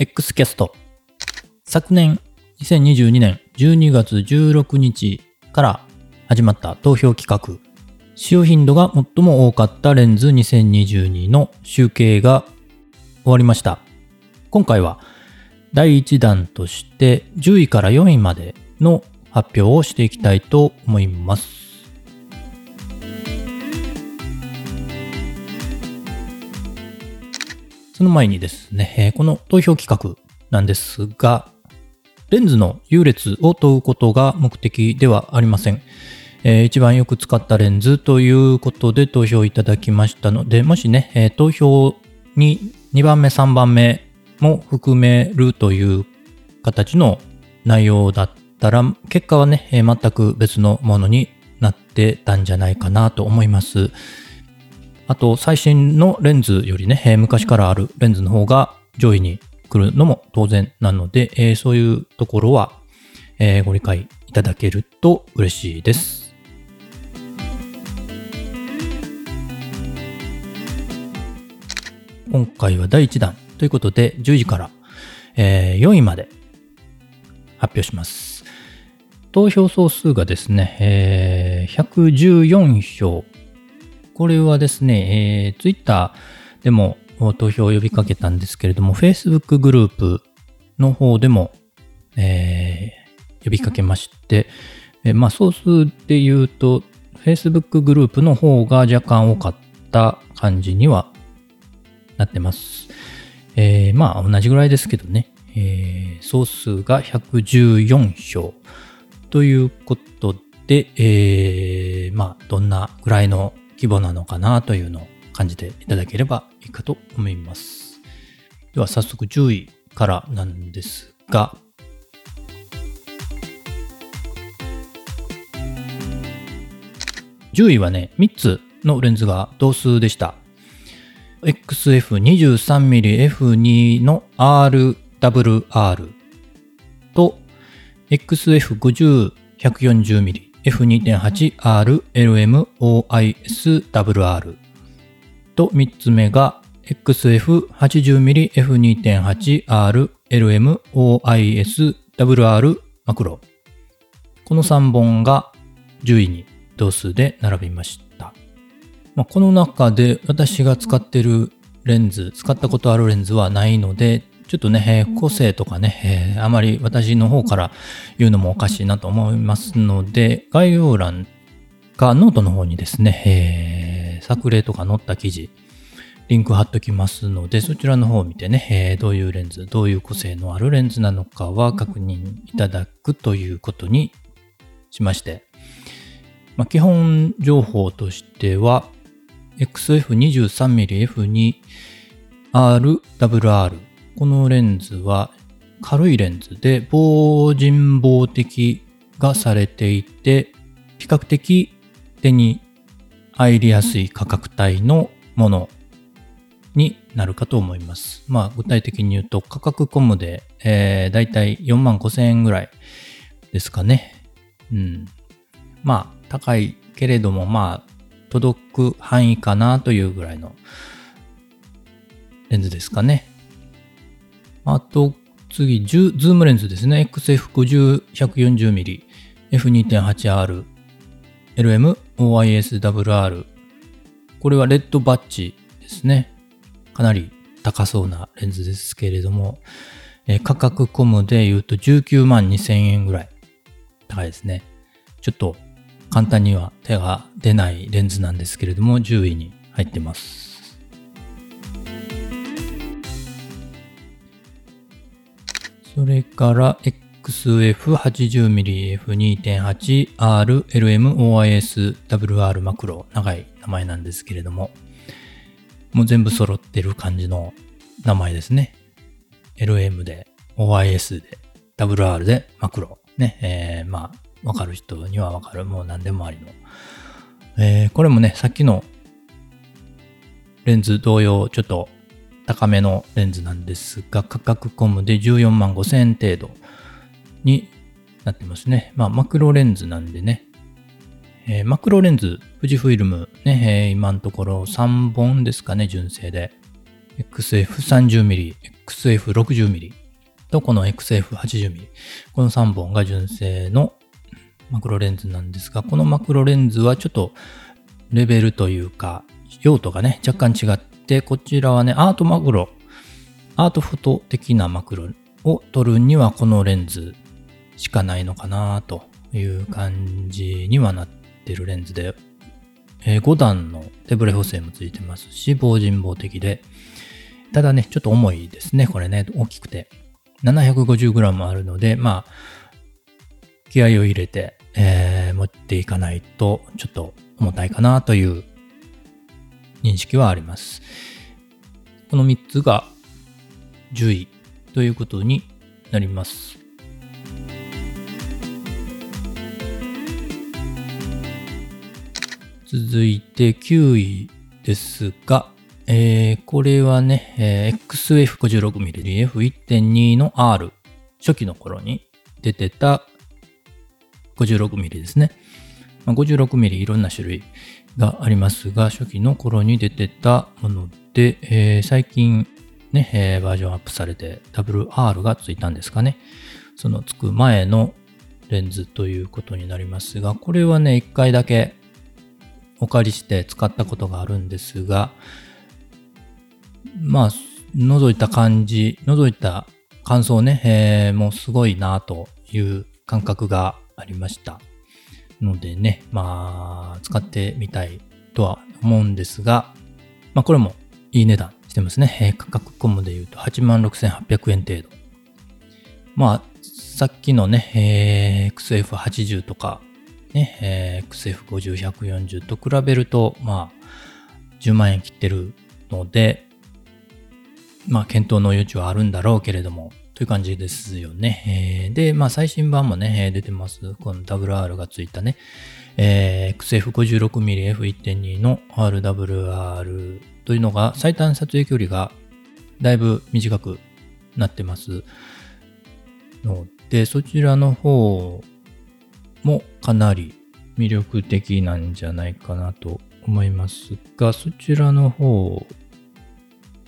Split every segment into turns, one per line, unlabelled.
X キャスト昨年2022年12月16日から始まった投票企画。使用頻度が最も多かったレンズ2022の集計が終わりました。今回は第1弾として10位から4位までの発表をしていきたいと思います。その前にですね、えーこの投票企画なんですが、レンズの優劣を問うことが目的ではありません。えー一番よく使ったレンズということで投票いただきましたので、もしね、えー投票に2番目、3番目も含めるという形の内容だったら、結果はね、えー全く別のものになってたんじゃないかなと思います。あと、最新のレンズよりね、えー昔からあるレンズの方が上位に来るのも当然なので、えーそういうところは、えーご理解いただけると嬉しいです。今回は第1弾ということで、10時から、えー4位まで発表します。投票総数がですね、えー114票これはですね、えー、Twitter でも投票を呼びかけたんですけれども、Facebook グループの方でも、えー呼びかけまして、えーまあ、総数で言うと、Facebook グループの方が若干多かった感じにはなってます。えーまあ、同じぐらいですけどね、えー総数が114票ということで、えーまあ、どんなぐらいの規模なのかなというのを感じていただければいいかと思います。では早速10位からなんですが、10位はね、3つのレンズが同数でした。XF23mmF2 の RWR と F2.8RLMOISWR と3つ目が XF80mmF2.8RLMOISWR マクロ。この3本が10位に同数で並びました。まあ、この中で私が使ってるレンズ、使ったことあるレンズはないので、ちょっとね、えー個性とかね、えーあまり私の方から言うのもおかしいなと思いますので、概要欄かノートの方にですね、えー作例とか載った記事、リンク貼っときますので、そちらの方を見てね、えーどういうレンズ、どういう個性のあるレンズなのかは確認いただくということにしまして、まあ、基本情報としては、XF23mmF2RWR。このレンズは軽いレンズで、防人防的がされていて、比較的手に入りやすい価格帯のものになるかと思います。まあ、具体的に言うと価格コムで、えー、だいたい4万5千円ぐらいですかね。うん。まあ、高いけれども、まあ、届く範囲かなというぐらいのレンズですかね。あと、次、ズームレンズですね。XF50-140mm、F2.8R、LM、OISWR。これはレッドバッジですね。かなり高そうなレンズですけれども、えー価格コムで言うと19万2000円ぐらい高いですね。ちょっと簡単には手が出ないレンズなんですけれども、10位に入ってます。それから XF80mmF2.8RLMOISWR マクロ。長い名前なんですけれども、もう全部揃ってる感じの名前ですね。LM で、OIS で、WR でマクロ。ね、えー、まあ、わかる人にはわかる。もう何でもありの。えーこれもね、さっきのレンズ同様、ちょっと高めのレンズなんですが、価格コムで14万5千円程度になってますね。まあ、マクロレンズなんでね。えーマクロレンズ、富士フイルムね、えー今のところ3本ですかね、純正で。XF30mm、XF60mm とこの XF80mm。この3本が純正のマクロレンズなんですが、このマクロレンズはちょっとレベルというか、用途がね、若干違ってて、こちらはね、アートマクロ、アートフォト的なマクロを撮るにはこのレンズしかないのかなという感じにはなってるレンズで、えー、5段の手ブレ補正もついてますし、防塵防的で、ただね、ちょっと重いですね、これね、大きくて。750g あるので、まあ、気合を入れて、えー、持っていかないと、ちょっと重たいかなという認識はあります。この3つが10位ということになります。続いて9位ですが、えー、これはね、えー、XF56mm F1.2 の R 初期の頃に出てた 56mm ですね。まあ、56mm いろんな種類がありますが、初期の頃に出てたもので、えー、最近ね、えー、バージョンアップされて WR がついたんですかね。そのつく前のレンズということになりますが、これはね、一回だけお借りして使ったことがあるんですが、まあ、覗いた感じ、覗いた感想ね、えー、もうすごいなという感覚がありました。のでね、まあ、使ってみたいとは思うんですが、まあ、これもいい値段してますね。え、価格コムで言うと86,800円程度。まあ、さっきのね、えー、XF80 とか、ね、えー、XF50、140と比べると、まあ、10万円切ってるので、まあ、検討の余地はあるんだろうけれども、という感じですよね。えー、で、まあ、最新版もね、出てます。この WR がついたね、えー、XF56mm F1.2 の RWR というのが、最短撮影距離がだいぶ短くなってますので、そちらの方もかなり魅力的なんじゃないかなと思いますが、そちらの方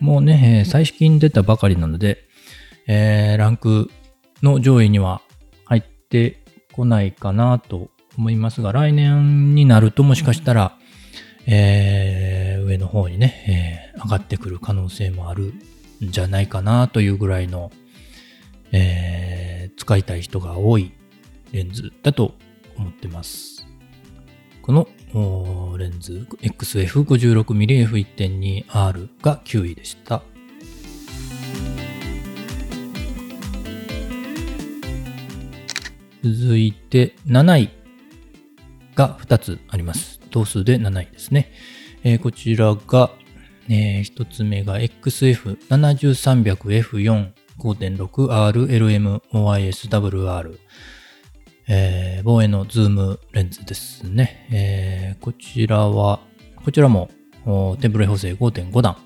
もね、最近出たばかりなので、えー、ランクの上位には入ってこないかなと思いますが、来年になるともしかしたら、えー、上の方にね、えー、上がってくる可能性もあるんじゃないかなというぐらいの、えー、使いたい人が多いレンズだと思ってます。このレンズ XF56mmF1.2R が9位でした。続いて7位が2つあります。同数で7位ですね。えー、こちらが、えー、1つ目が XF7300F4 5.6RLMOISWR えー、望遠のズームレンズですね。えー、こちらは、こちらも手ぶれ補正5.5段、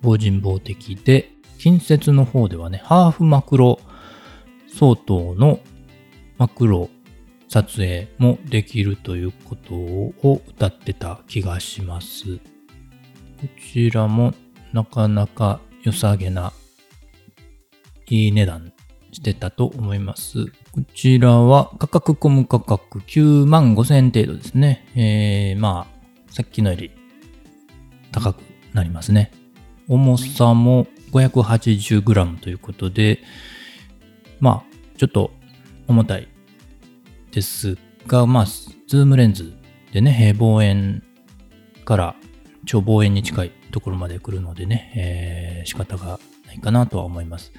防塵防滴で、近接の方ではね、ハーフマクロ相当のマクロ撮影もできるということを歌ってた気がします。こちらもなかなか良さげないい値段してたと思います。こちらは価格コム価格9万5千円程度ですね。えー、まあ、さっきのより高くなりますね。重さも 580g ということで、まあ、ちょっと重たいですが、まあ、ズームレンズでね、望遠から超望遠に近いところまで来るのでね、えー、仕方がないかなとは思います。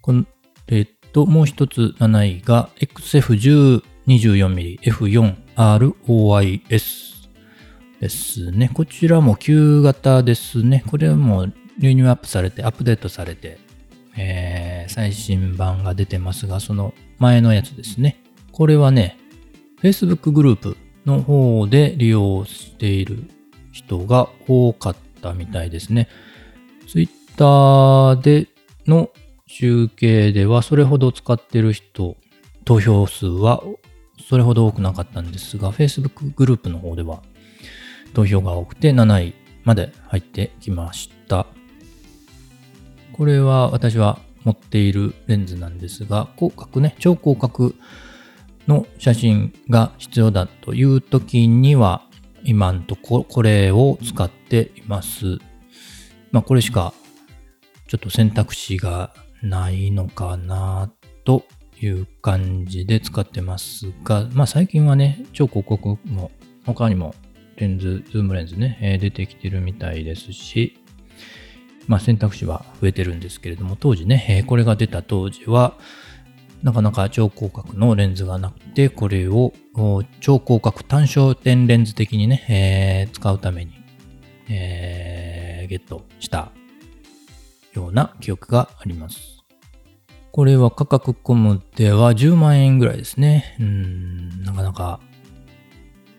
この、えっと、もう一つ7位が XF1024mmF4ROIS ですね。こちらも旧型ですね。これもうリニューアップされて、アップデートされて、えー、最新版が出てますが、その前のやつですね。これはね、Facebook グループの方で利用している人が多かったみたいですね。Twitter での集計ではそれほど使ってる人、投票数はそれほど多くなかったんですが、Facebook グループの方では投票が多くて7位まで入ってきました。これは私は持っているレンズなんですが、広角ね、超広角の写真が必要だという時には、今んとここれを使っています。まあこれしかちょっと選択肢がないのかなという感じで使ってますが、まあ最近はね、超広角も他にもレンズ、ズームレンズね、え、出てきてるみたいですし、まあ選択肢は増えてるんですけれども、当時ね、えー、これが出た当時は、なかなか超広角のレンズがなくて、これを超広角単焦点レンズ的にね、えー、使うために、えー、ゲットしたような記憶があります。これは価格コムでは10万円ぐらいですね。うん、なかなか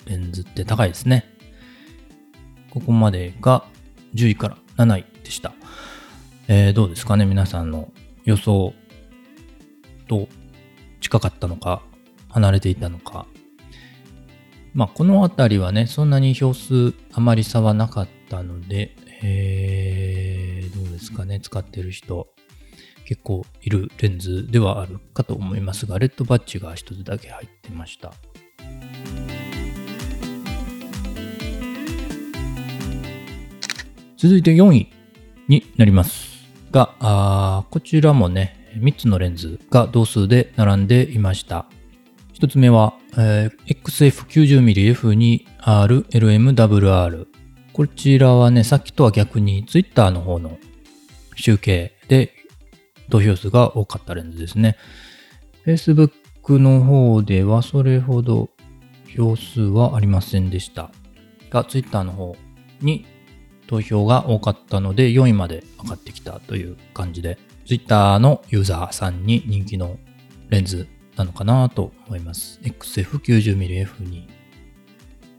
レンズって高いですね。ここまでが10位から7位でした。えー、どうですかね皆さんの予想と近かったのか、離れていたのか。まあ、この辺りはね、そんなに票数あまり差はなかったので、えー、どうですかね使ってる人結構いるレンズではあるかと思いますが、レッドバッジが一つだけ入ってました。続いて4位になりますが、あこちらもね、3つのレンズが同数で並んでいました。1つ目は、えー、XF90mmF2RLMWR。こちらはね、さっきとは逆に Twitter の方の集計で投票数が多かったレンズですね。Facebook の方ではそれほど票数はありませんでしたが、Twitter の方に投票が多かったので4位まで上がってきたという感じで、Twitter のユーザーさんに人気のレンズなのかなと思います。XF90mmF2。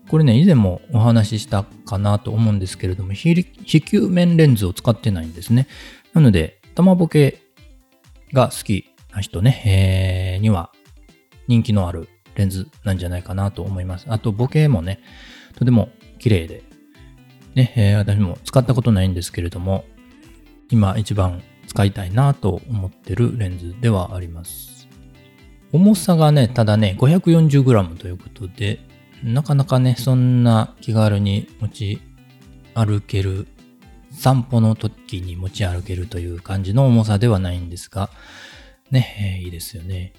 これね、以前もお話ししたかなと思うんですけれども、非球面レンズを使ってないんですね。なので、玉ボケが好きな人ね、えー、には人気のあるレンズなんじゃないかなと思います。あと、ボケもね、とても綺麗で、ね、え、私も使ったことないんですけれども、今一番使いたいなと思ってるレンズではあります。重さがね、ただね、540g ということで、なかなかね、そんな気軽に持ち歩ける散歩の時に持ち歩けるという感じの重さではないんですが、ね、えー、いいですよね。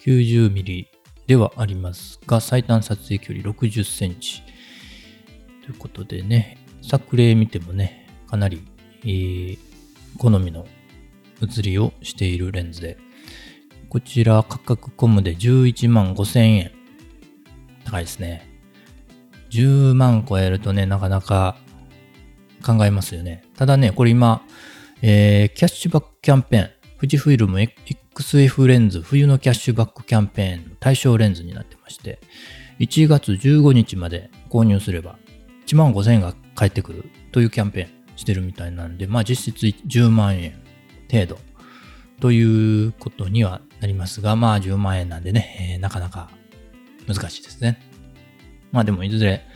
90ミリではありますが、最短撮影距離60センチ。ということでね、作例見てもね、かなり、えー、好みの写りをしているレンズで、こちら価格コムで11万5千円。高いですね。10万超えるとね、なかなか考えますよね。ただね、これ今、えー、キャッシュバックキャンペーン、富士フイルム XF レンズ冬のキャッシュバックキャンペーンの対象レンズになってまして、1月15日まで購入すれば1万5000円が返ってくるというキャンペーンしてるみたいなんで、まあ実質10万円程度ということにはなりますが、まあ10万円なんでね、えー、なかなか難しいですね。まあでもいずれ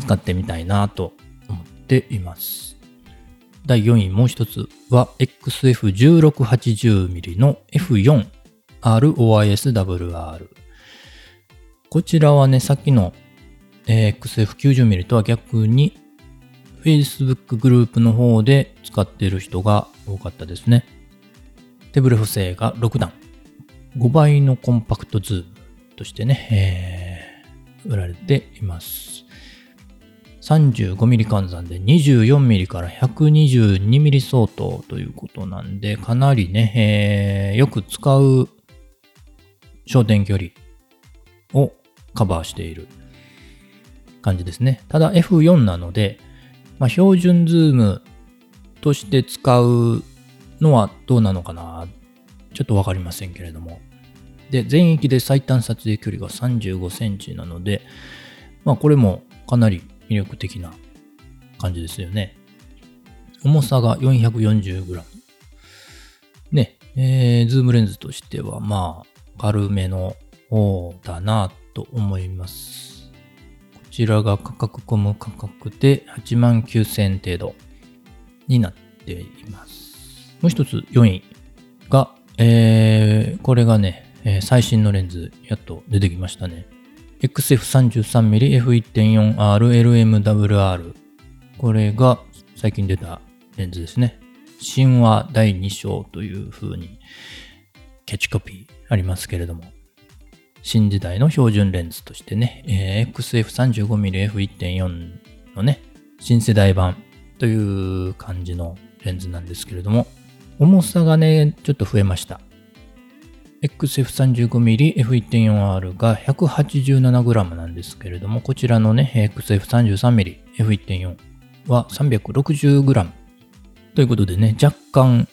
使ってみたいなと思っています。第4位もう一つは XF1680mm の F4ROISWR。こちらはね、さっきの XF90mm とは逆に Facebook グループの方で使っている人が多かったですね。手ブレ補正が6段。5倍のコンパクトズームとしてね、えー、売られています。35ミリ換算で24ミリから122ミリ相当ということなんで、かなりね、えー、よく使う焦点距離をカバーしている感じですね。ただ F4 なので、まあ、標準ズームとして使うのはどうなのかな？ちょっとわかりませんけれども。で、全域で最短撮影距離が35センチなので、まあこれもかなり魅力的な感じですよね。重さが 440g。ね、えー、ズームレンズとしてはまあ軽めの方だなと思います。こちらが価格コム価格で8万9000円程度になっています。もう一つ4位が、えー、これがね、えー最新のレンズ、やっと出てきましたね。XF33mmF1.4RLMWR。これが最近出たレンズですね。神話第2章という風にキャッチコピーありますけれども、新時代の標準レンズとしてね、XF35mmF1.4 のね、新世代版という感じのレンズなんですけれども、重さがね、ちょっと増えました。XF35mmF1.4R が 187g なんですけれども、こちらのね、XF33mmF1.4 は 360g ということでね、若干、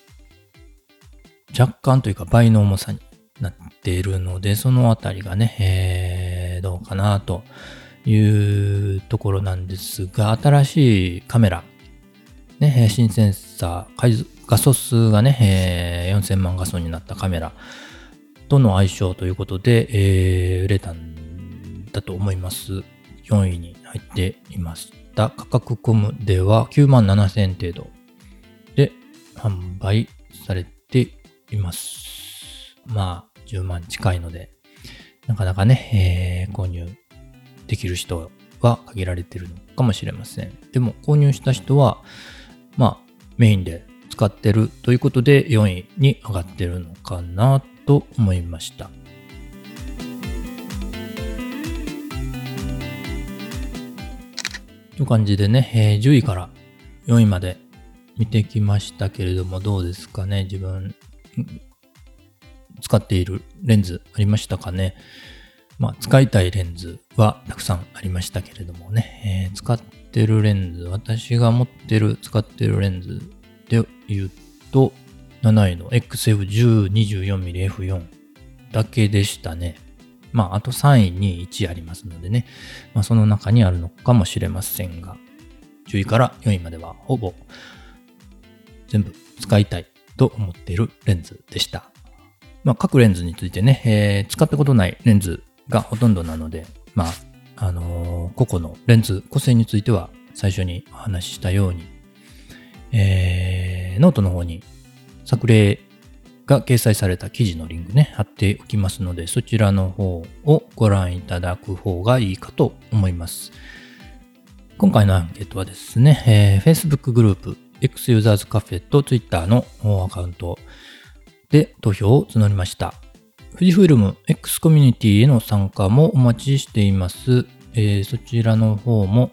若干というか倍の重さになっているので、そのあたりがね、えーどうかなというところなんですが、新しいカメラ、ね、新センサー、画素数がね、えー4000万画素になったカメラとの相性ということで、えー売れたんだと思います。4位に入っていました。価格コムでは9万7000円程度で販売されています。まあ、10万近いので、なかなかね、えー購入できる人は限られてるのかもしれません。でも、購入した人は、まあ、メインで使ってるということで4位に上がってるのかなと思いました。という感じでね、えー10位から4位まで見てきましたけれども、どうですかね？自分、使っているレンズありましたかねまあ、使いたいレンズはたくさんありましたけれどもね、えー使ってるレンズ、私が持ってる、使ってるレンズで言うと、7位の XF1024mmF4 だけでしたね。まあ、あと3位に1ありますのでね、まあ、その中にあるのかもしれませんが、10位から4位まではほぼ全部使いたいと思っているレンズでした。まあ、各レンズについてね、えー使ったことないレンズがほとんどなので、まあ、あのー個々のレンズ個性については最初にお話ししたように、えーノートの方に作例が掲載された記事のリンクね、貼っておきますので、そちらの方をご覧いただく方がいいかと思います。今回のアンケートはですね、えー Facebook グループ X ユーザーズカフェと Twitter のアカウントで投票を募りました。富士フイルム X コミュニティへの参加もお待ちしています。えーそちらの方も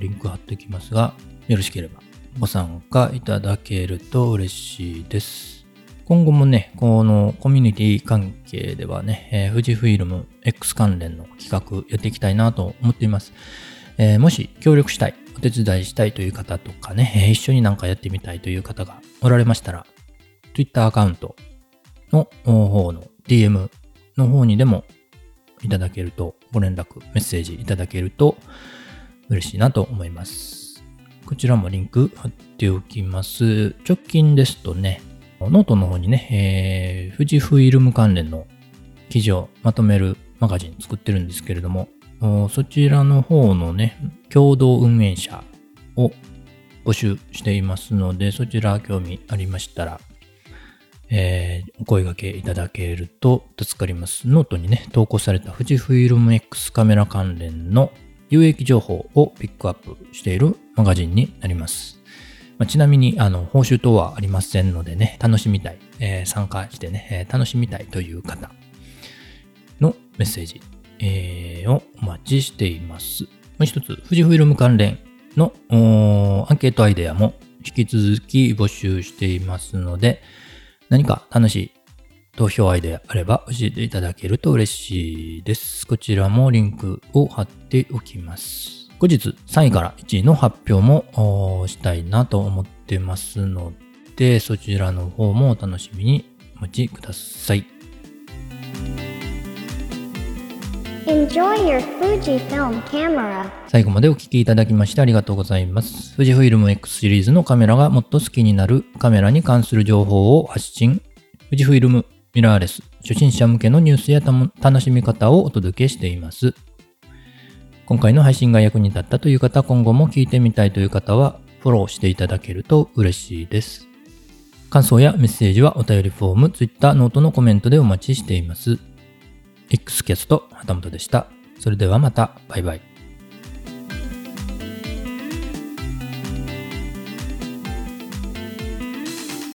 リンク貼っておきますが、よろしければご参加いただけると嬉しいです。今後もね、このコミュニティ関係ではね、えー富士フイルム X 関連の企画やっていきたいなと思っています。えーもし協力したい、お手伝いしたいという方とかね、えー一緒になんかやってみたいという方がおられましたら、Twitter アカウントの方の DM の方にでもいただけると、ご連絡、メッセージいただけると嬉しいなと思います。こちらもリンク貼っておきます。直近ですとね、ノートの方にね、えー富士フイルム関連の記事をまとめるマガジン作ってるんですけれども、そちらの方のね、共同運営者を募集していますので、そちら興味ありましたら、えーお声掛けいただけると助かります。ノートにね、投稿された富士フイルム X カメラ関連の有益情報をピックアップしているマガジンになります。まあちなみに、あの、報酬等はありませんのでね、楽しみたい、えー参加してね、えー楽しみたいという方のメッセージ、えーをお待ちしています。もう一つ、富士フイルム関連のアンケートアイデアも引き続き募集していますので、何か楽しい投票愛であれば教えていただけると嬉しいです。こちらもリンクを貼っておきます。後日3位から1位の発表もしたいなと思ってますので、そちらの方もお楽しみにお待ちください。最後までお聴きいただきましてありがとうございます。富士フイルム X シリーズのカメラがもっと好きになるカメラに関する情報を発信。富士フイルムミラーレス初心者向けのニュースや楽しみ方をお届けしています。今回の配信が役に立ったという方、今後も聞いてみたいという方はフォローしていただけると嬉しいです。感想やメッセージはお便りフォーム、Twitter、ノートのコメントでお待ちしています。X キャスト旗本でした。それではまた、バイバイ。